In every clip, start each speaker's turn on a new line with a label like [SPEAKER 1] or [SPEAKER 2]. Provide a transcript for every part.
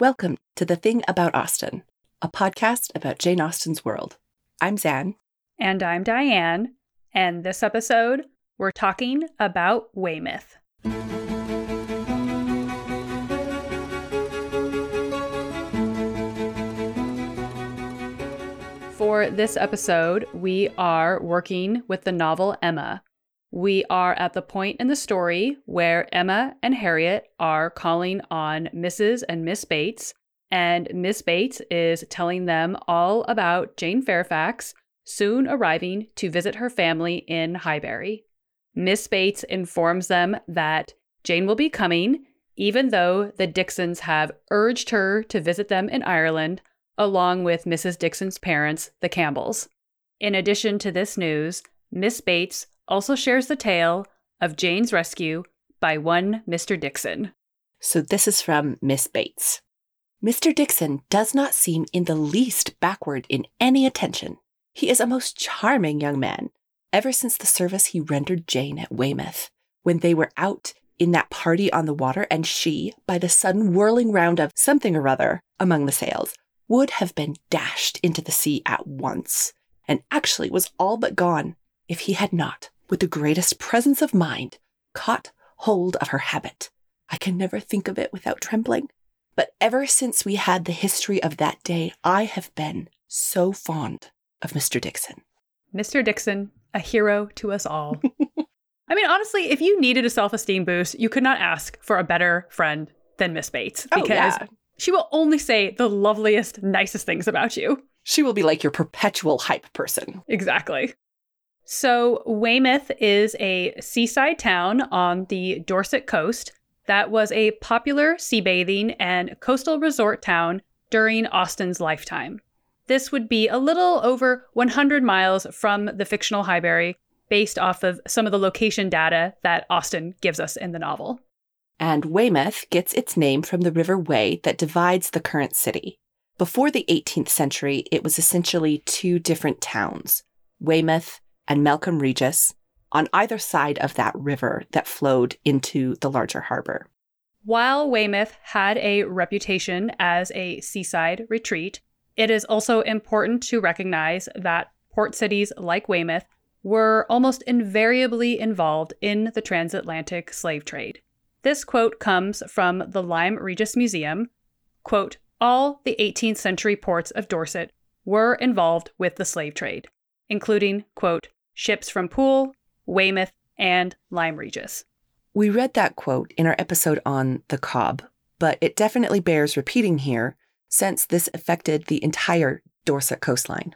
[SPEAKER 1] Welcome to The Thing About Austen, a podcast about Jane Austen's world. I'm Zan.
[SPEAKER 2] And I'm Diane. And this episode, we're talking about Weymouth. For this episode, we are working with the novel Emma. We are at the point in the story where Emma and Harriet are calling on Mrs. and Miss Bates, and Miss Bates is telling them all about Jane Fairfax soon arriving to visit her family in Highbury. Miss Bates informs them that Jane will be coming, even though the Dixons have urged her to visit them in Ireland, along with Mrs. Dixon's parents, the Campbells. In addition to this news, Miss Bates also shares the tale of Jane's rescue by one Mr. Dixon.
[SPEAKER 1] So this is from Miss Bates. Mr. Dixon does not seem in the least backward in any attention. He is a most charming young man, ever since the service he rendered Jane at Weymouth, when they were out in that party on the water, and she, by the sudden whirling round of something or other among the sails, would have been dashed into the sea at once, and actually was all but gone, if he had not, with the greatest presence of mind, caught hold of her habit. I can never think of it without trembling. But ever since we had the history of that day, I have been so fond of Mr. Dixon.
[SPEAKER 2] Mr. Dixon, a hero to us all. I mean, honestly, if you needed a self esteem boost, you could not ask for a better friend than Miss Bates
[SPEAKER 1] Oh,
[SPEAKER 2] because
[SPEAKER 1] yeah.
[SPEAKER 2] she will only say the loveliest, nicest things about you.
[SPEAKER 1] She will be like your perpetual hype person.
[SPEAKER 2] Exactly. So, Weymouth is a seaside town on the Dorset coast that was a popular sea bathing and coastal resort town during Austen's lifetime. This would be a little over 100 miles from the fictional Highbury, based off of some of the location data that Austin gives us in the novel.
[SPEAKER 1] And Weymouth gets its name from the River Wey that divides the current city. Before the 18th century, it was essentially two different towns, Weymouth and Melcombe Regis, on either side of that river that flowed into the larger harbor.
[SPEAKER 2] While Weymouth had a reputation as a seaside retreat, it is also important to recognize that port cities like Weymouth were almost invariably involved in the transatlantic slave trade. This quote comes from the Lyme Regis Museum. Quote, all the 18th century ports of Dorset were involved with the slave trade, including, quote, ships from Poole, Weymouth, and Lyme Regis.
[SPEAKER 1] We read that quote in our episode on the Cobb, but it definitely bears repeating here since this affected the entire Dorset coastline.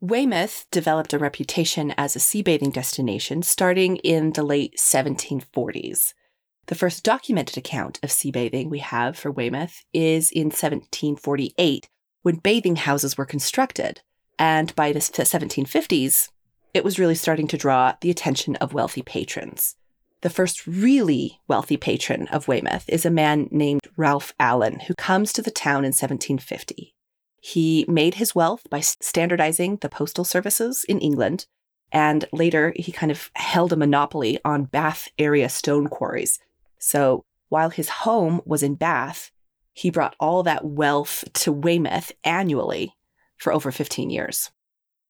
[SPEAKER 1] Weymouth developed a reputation as a sea bathing destination starting in the late 1740s. The first documented account of sea bathing we have for Weymouth is in 1748 when bathing houses were constructed, and by the 1750s, it was really starting to draw the attention of wealthy patrons. The first really wealthy patron of Weymouth is a man named Ralph Allen, who comes to the town in 1750. He made his wealth by standardizing the postal services in England, and later he kind of held a monopoly on Bath area stone quarries. So while his home was in Bath, he brought all that wealth to Weymouth annually for over 15 years.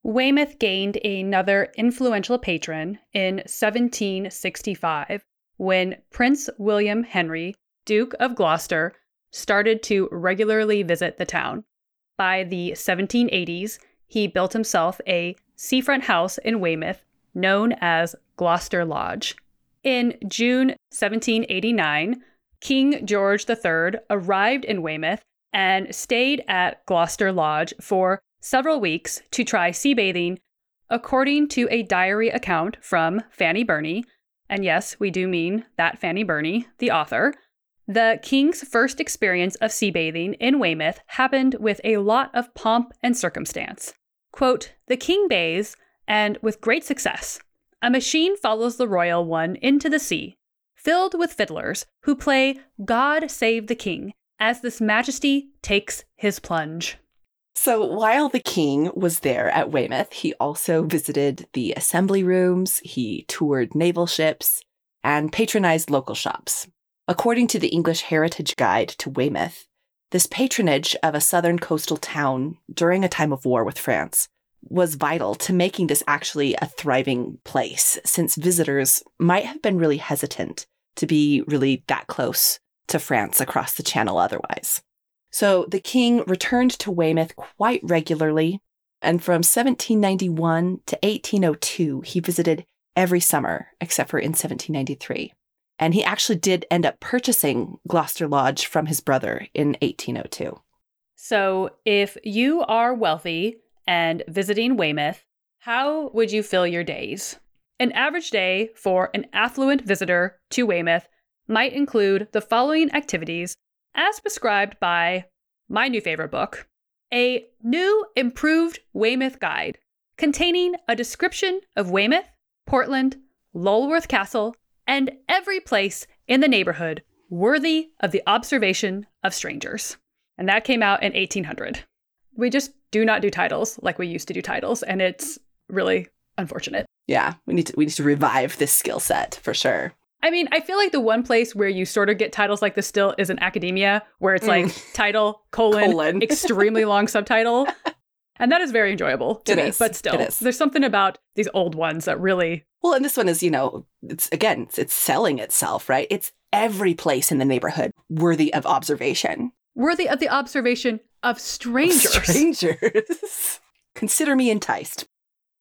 [SPEAKER 2] Weymouth gained another influential patron in 1765 when Prince William Henry, Duke of Gloucester, started to regularly visit the town. By the 1780s, he built himself a seafront house in Weymouth known as Gloucester Lodge. In June 1789, King George III arrived in Weymouth and stayed at Gloucester Lodge for several weeks to try sea bathing, according to a diary account from Fanny Burney. And yes, we do mean that Fanny Burney, the author. The king's first experience of sea bathing in Weymouth happened with a lot of pomp and circumstance. Quote, the king bathes, and with great success. A machine follows the royal one into the sea, filled with fiddlers who play God Save the King as this majesty takes his plunge.
[SPEAKER 1] So while the king was there at Weymouth, he also visited the assembly rooms, he toured naval ships, and patronized local shops. According to the English Heritage Guide to Weymouth, this patronage of a southern coastal town during a time of war with France was vital to making this actually a thriving place, since visitors might have been really hesitant to be really that close to France across the channel otherwise. So the king returned to Weymouth quite regularly, and from 1791 to 1802, he visited every summer except for in 1793. And he actually did end up purchasing Gloucester Lodge from his brother in 1802.
[SPEAKER 2] So, if you are wealthy and visiting Weymouth, how would you fill your days? An average day for an affluent visitor to Weymouth might include the following activities as prescribed by my new favorite book a new improved Weymouth guide containing a description of Weymouth, Portland, Lulworth Castle, and every place in the neighborhood worthy of the observation of strangers. And that came out in 1800. We just do not do titles like we used to do titles, and it's really unfortunate.
[SPEAKER 1] Yeah, we need to we need to revive this skill set for sure.
[SPEAKER 2] I mean, I feel like the one place where you sort of get titles like this still is in academia, where it's like
[SPEAKER 1] Mm.
[SPEAKER 2] title colon,
[SPEAKER 1] Colon.
[SPEAKER 2] extremely long subtitle, and that is very enjoyable to
[SPEAKER 1] It
[SPEAKER 2] me.
[SPEAKER 1] is.
[SPEAKER 2] But still, there's something about these old ones that really
[SPEAKER 1] Well, and this one is, you know, it's again, it's, it's selling itself, right? It's every place in the neighborhood worthy of observation.
[SPEAKER 2] worthy of the observation of strangers.
[SPEAKER 1] Strangers. Consider me enticed.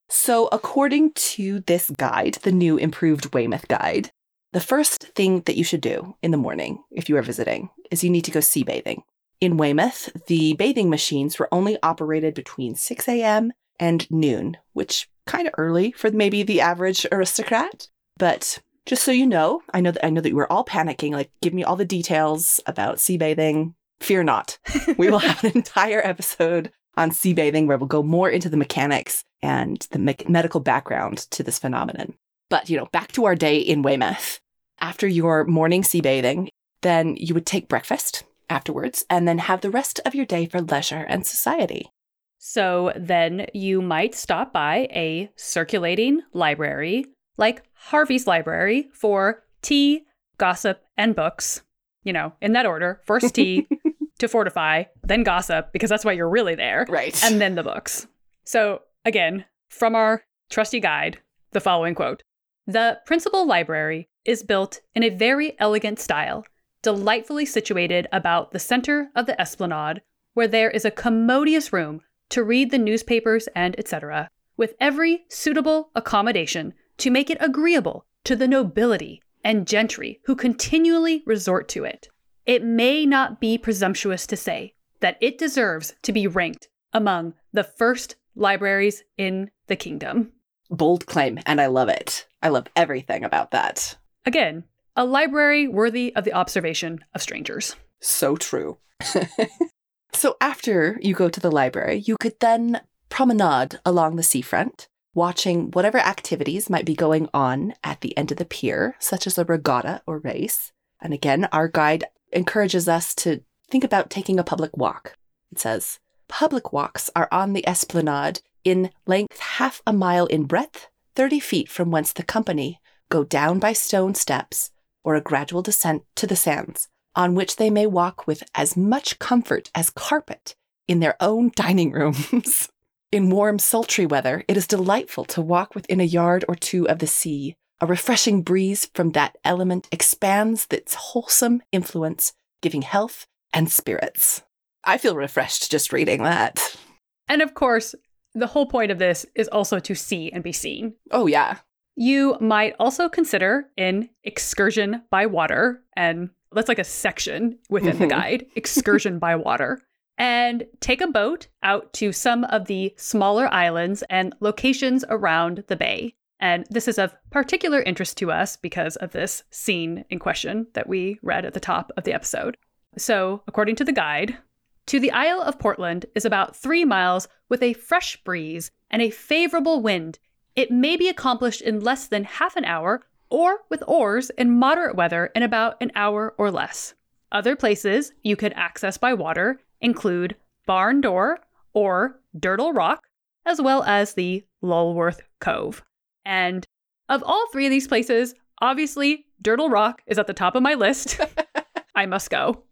[SPEAKER 1] So, according to this guide, the new improved Weymouth guide, the first thing that you should do in the morning if you are visiting is you need to go sea bathing. In Weymouth, the bathing machines were only operated between 6 a.m. and noon, which kind of early for maybe the average aristocrat. But just so you know, I know that I know that you were all panicking. Like, give me all the details about sea bathing. Fear not. We will have an entire episode on sea bathing where we'll go more into the mechanics and the me- medical background to this phenomenon. But, you know, back to our day in Weymouth. After your morning sea bathing, then you would take breakfast afterwards and then have the rest of your day for leisure and society.
[SPEAKER 2] So then you might stop by a circulating library like Harvey's Library for tea, gossip, and books. You know, in that order first tea to fortify, then gossip, because that's why you're really there,
[SPEAKER 1] Right.
[SPEAKER 2] and then the books. So, again, from our trusty guide, the following quote The principal library is built in a very elegant style, delightfully situated about the center of the esplanade, where there is a commodious room to read the newspapers and etc., with every suitable accommodation to make it agreeable to the nobility and gentry who continually resort to it. It may not be presumptuous to say that it deserves to be ranked among the first libraries in the kingdom.
[SPEAKER 1] Bold claim, and I love it. I love everything about that.
[SPEAKER 2] Again, a library worthy of the observation of strangers.
[SPEAKER 1] So true. so after you go to the library, you could then promenade along the seafront, watching whatever activities might be going on at the end of the pier, such as a regatta or race. And again, our guide encourages us to think about taking a public walk. It says, Public walks are on the esplanade in length half a mile in breadth, 30 feet from whence the company go down by stone steps or a gradual descent to the sands, on which they may walk with as much comfort as carpet in their own dining rooms. in warm, sultry weather, it is delightful to walk within a yard or two of the sea. A refreshing breeze from that element expands its wholesome influence, giving health and spirits. I feel refreshed just reading that.
[SPEAKER 2] And of course, the whole point of this is also to see and be seen.
[SPEAKER 1] Oh, yeah.
[SPEAKER 2] You might also consider an excursion by water, and that's like a section within the
[SPEAKER 1] Mhm.
[SPEAKER 2] guide excursion by water. And take a boat out to some of the smaller islands and locations around the bay. And this is of particular interest to us because of this scene in question that we read at the top of the episode. So, according to the guide, to the Isle of Portland is about three miles with a fresh breeze and a favorable wind. It may be accomplished in less than half an hour or with oars in moderate weather in about an hour or less. Other places you could access by water include Barn Door or Dirtle Rock, as well as the Lulworth Cove. And of all three of these places, obviously Dirtle Rock is at the top of my list. I must go.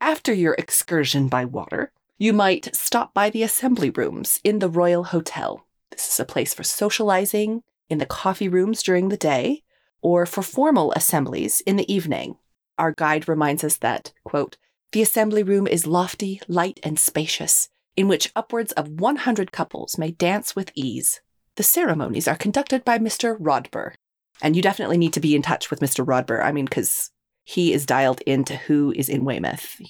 [SPEAKER 1] After your excursion by water, you might stop by the assembly rooms in the Royal Hotel. This is a place for socializing in the coffee rooms during the day or for formal assemblies in the evening. Our guide reminds us that, quote, the assembly room is lofty, light, and spacious, in which upwards of 100 couples may dance with ease. The ceremonies are conducted by Mr. Rodber. And you definitely need to be in touch with Mr. Rodber. I mean, because he is dialed into who is in Weymouth.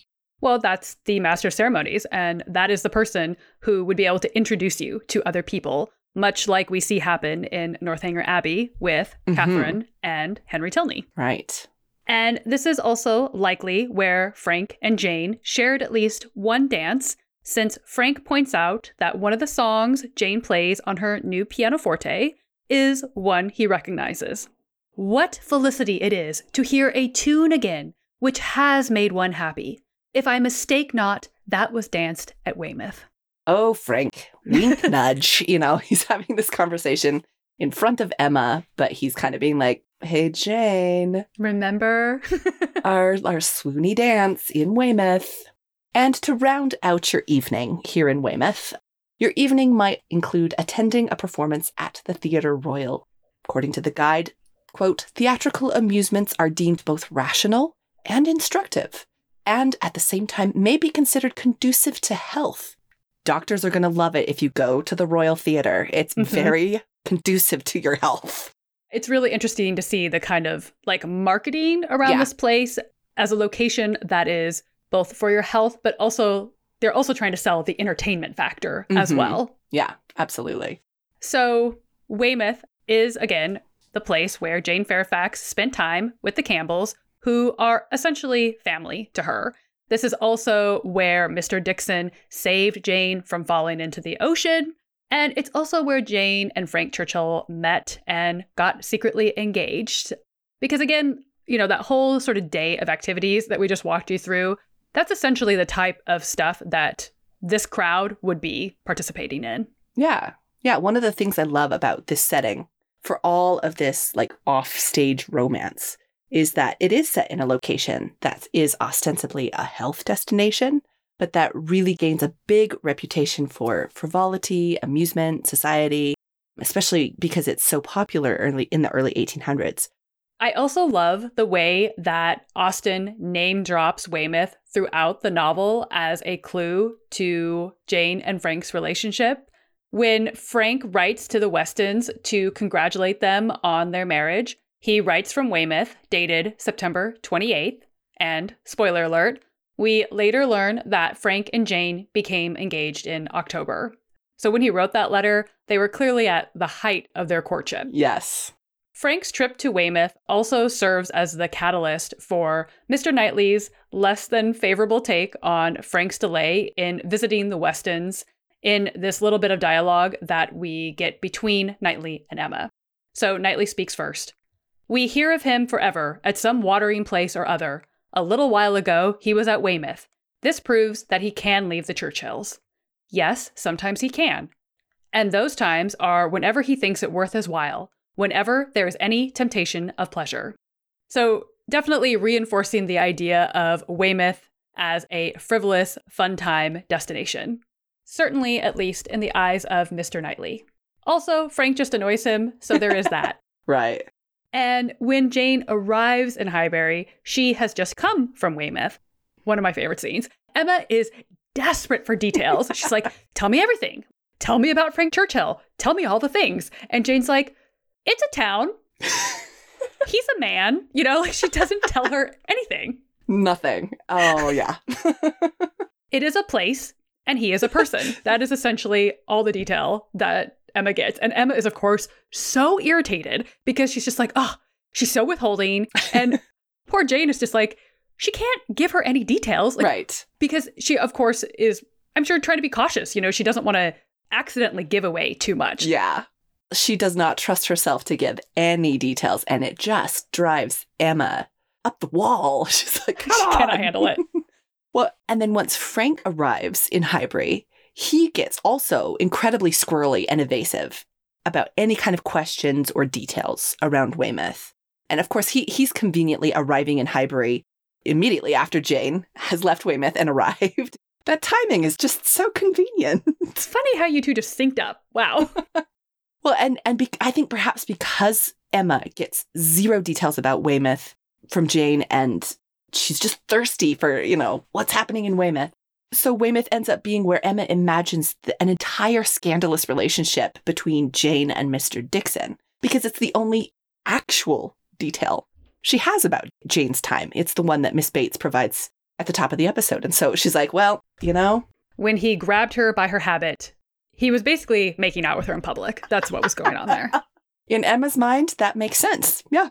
[SPEAKER 2] Well, that's the master of ceremonies, and that is the person who would be able to introduce you to other people, much like we see happen in Northanger Abbey with
[SPEAKER 1] Mhm.
[SPEAKER 2] Catherine and Henry Tilney.
[SPEAKER 1] Right.
[SPEAKER 2] And this is also likely where Frank and Jane shared at least one dance, since Frank points out that one of the songs Jane plays on her new pianoforte is one he recognizes. What felicity it is to hear a tune again which has made one happy. If I mistake not, that was danced at Weymouth.
[SPEAKER 1] Oh, Frank, wink nudge. You know, he's having this conversation in front of Emma, but he's kind of being like, hey, Jane,
[SPEAKER 2] Remember?
[SPEAKER 1] our, our swoony dance in Weymouth. And to round out your evening here in Weymouth, your evening might include attending a performance at the Theatre Royal. According to the guide, quote, theatrical amusements are deemed both rational and instructive, and at the same time may be considered conducive to health. Doctors are going to love it if you go to the Royal Theatre. It's
[SPEAKER 2] Mhm.
[SPEAKER 1] very conducive to your health.
[SPEAKER 2] it's really interesting to see the kind of like marketing around
[SPEAKER 1] Yeah.
[SPEAKER 2] this place as a location that is both for your health, but also they're also trying to sell the entertainment factor as
[SPEAKER 1] Mhm.
[SPEAKER 2] well.
[SPEAKER 1] Yeah, absolutely.
[SPEAKER 2] So, Weymouth is again the place where Jane Fairfax spent time with the Campbells, who are essentially family to her. This is also where Mr. Dixon saved Jane from falling into the ocean. And it's also where Jane and Frank Churchill met and got secretly engaged. Because again, you know, that whole sort of day of activities that we just walked you through, that's essentially the type of stuff that this crowd would be participating in.
[SPEAKER 1] Yeah. Yeah. One of the things I love about this setting for all of this like off stage romance is that it is set in a location that is ostensibly a health destination, but that really gains a big reputation for frivolity, amusement, society, especially because it's so popular early in the early 1800s.
[SPEAKER 2] I also love the way that Austen name drops Weymouth throughout the novel as a clue to Jane and Frank's relationship. When Frank writes to the Westons to congratulate them on their marriage, he writes from Weymouth, dated September 28th. And, spoiler alert, we later learn that Frank and Jane became engaged in October. So when he wrote that letter, they were clearly at the height of their courtship.
[SPEAKER 1] Yes.
[SPEAKER 2] Frank's trip to Weymouth also serves as the catalyst for Mr. Knightley's less than favorable take on Frank's delay in visiting the Westons in this little bit of dialogue that we get between Knightley and Emma. So Knightley speaks first. We hear of him forever at some watering place or other. A little while ago, he was at Weymouth. This proves that he can leave the Churchills. Yes, sometimes he can. And those times are whenever he thinks it worth his while whenever there is any temptation of pleasure. So, definitely reinforcing the idea of Weymouth as a frivolous, fun time destination. Certainly, at least in the eyes of Mr. Knightley. Also, Frank just annoys him, so there is that.
[SPEAKER 1] Right.
[SPEAKER 2] And when Jane arrives in Highbury, she has just come from Weymouth. One of my favorite scenes. Emma is desperate for details. She's like, Tell me everything. Tell me about Frank Churchill. Tell me all the things. And Jane's like, It's a town. He's a man. You know, like she doesn't tell her anything.
[SPEAKER 1] Nothing. Oh, yeah.
[SPEAKER 2] It is a place and he is a person. that is essentially all the detail that Emma gets. And Emma is, of course, so irritated because she's just like, oh, she's so withholding. And poor Jane is just like, she can't give her any details. Like,
[SPEAKER 1] right.
[SPEAKER 2] Because she, of course, is, I'm sure, trying to be cautious. You know, she doesn't want to accidentally give away too much.
[SPEAKER 1] Yeah. She does not trust herself to give any details, and it just drives Emma up the wall. She's like,
[SPEAKER 2] She
[SPEAKER 1] Come
[SPEAKER 2] cannot handle it.
[SPEAKER 1] Well, and then once Frank arrives in Highbury, he gets also incredibly squirrely and evasive about any kind of questions or details around Weymouth. And of course, he he's conveniently arriving in Highbury immediately after Jane has left Weymouth and arrived. That timing is just so convenient.
[SPEAKER 2] It's funny how you two just synced up. Wow.
[SPEAKER 1] well, and and be- I think perhaps because Emma gets zero details about Weymouth from Jane and she's just thirsty for, you know, what's happening in Weymouth. So Weymouth ends up being where Emma imagines the, an entire scandalous relationship between Jane and Mr. Dixon because it's the only actual detail she has about Jane's time. It's the one that Miss Bates provides at the top of the episode. And so she's like, well, you know.
[SPEAKER 2] When he grabbed her by her habit, he was basically making out with her in public. That's what was going on there.
[SPEAKER 1] in Emma's mind, that makes sense. Yeah.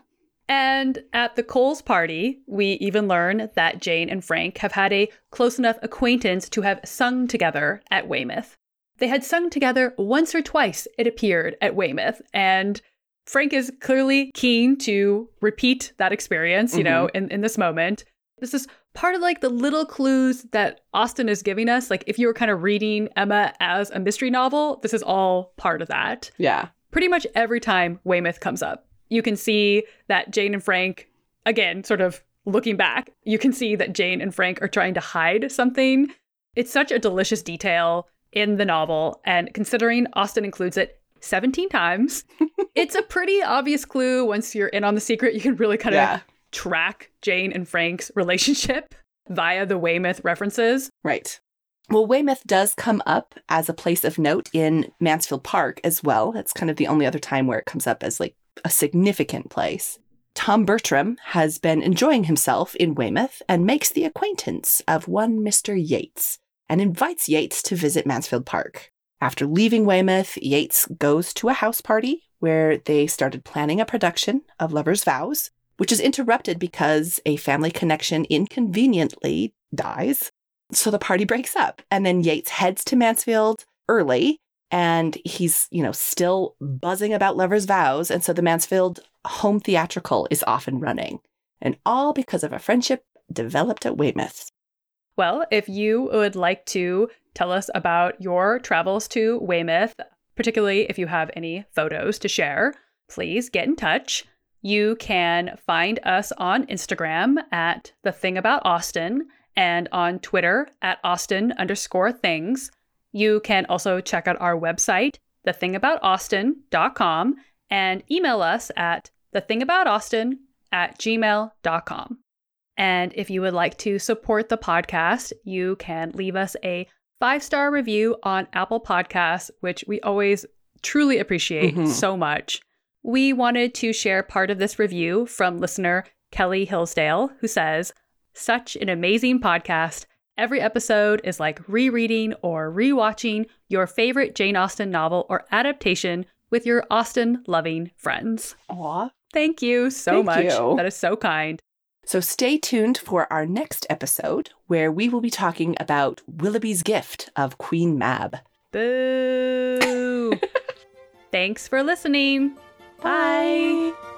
[SPEAKER 2] And at the Coles party, we even learn that Jane and Frank have had a close enough acquaintance to have sung together at Weymouth. They had sung together once or twice, it appeared, at Weymouth. And Frank is clearly keen to repeat that experience, you mm-hmm. know, in, in this moment. This is part of like the little clues that Austen is giving us. Like if you were kind of reading Emma as a mystery novel, this is all part of that.
[SPEAKER 1] Yeah.
[SPEAKER 2] Pretty much every time Weymouth comes up, you can see that Jane and Frank, again, sort of looking back, you can see that Jane and Frank are trying to hide something. It's such a delicious detail in the novel. And considering Austen includes it 17 times, it's a pretty obvious clue. Once you're in on the secret, you can really kind of yeah. track Jane and Frank's relationship via the Weymouth references.
[SPEAKER 1] Right. Well, Weymouth does come up as a place of note in Mansfield Park as well. That's kind of the only other time where it comes up as like a significant place. Tom Bertram has been enjoying himself in Weymouth and makes the acquaintance of one Mr. Yates and invites Yates to visit Mansfield Park. After leaving Weymouth, Yates goes to a house party where they started planning a production of Lover's Vows, which is interrupted because a family connection inconveniently dies. So the party breaks up, and then Yates heads to Mansfield early and he's, you know, still buzzing about Lover's Vows. And so the Mansfield home theatrical is off and running, and all because of a friendship developed at Weymouth.
[SPEAKER 2] Well, if you would like to tell us about your travels to Weymouth, particularly if you have any photos to share, please get in touch. You can find us on Instagram at The Thing About Austen and on Twitter at Austen underscore things. You can also check out our website, thethingaboutausten.com, and email us at thethingaboutausten at gmail.com. And if you would like to support the podcast, you can leave us a five star review on Apple Podcasts, which we always truly appreciate mm-hmm. so much. We wanted to share part of this review from listener Kelly Hillsdale, who says, Such an amazing podcast. Every episode is like rereading or rewatching your favorite Jane Austen novel or adaptation with your Austen loving friends.
[SPEAKER 1] Aw.
[SPEAKER 2] Thank you so Thank much. You. That is so kind.
[SPEAKER 1] So stay tuned for our next episode where we will be talking about Willoughby's gift of Queen Mab.
[SPEAKER 2] Boo! Thanks for listening. Bye. Bye.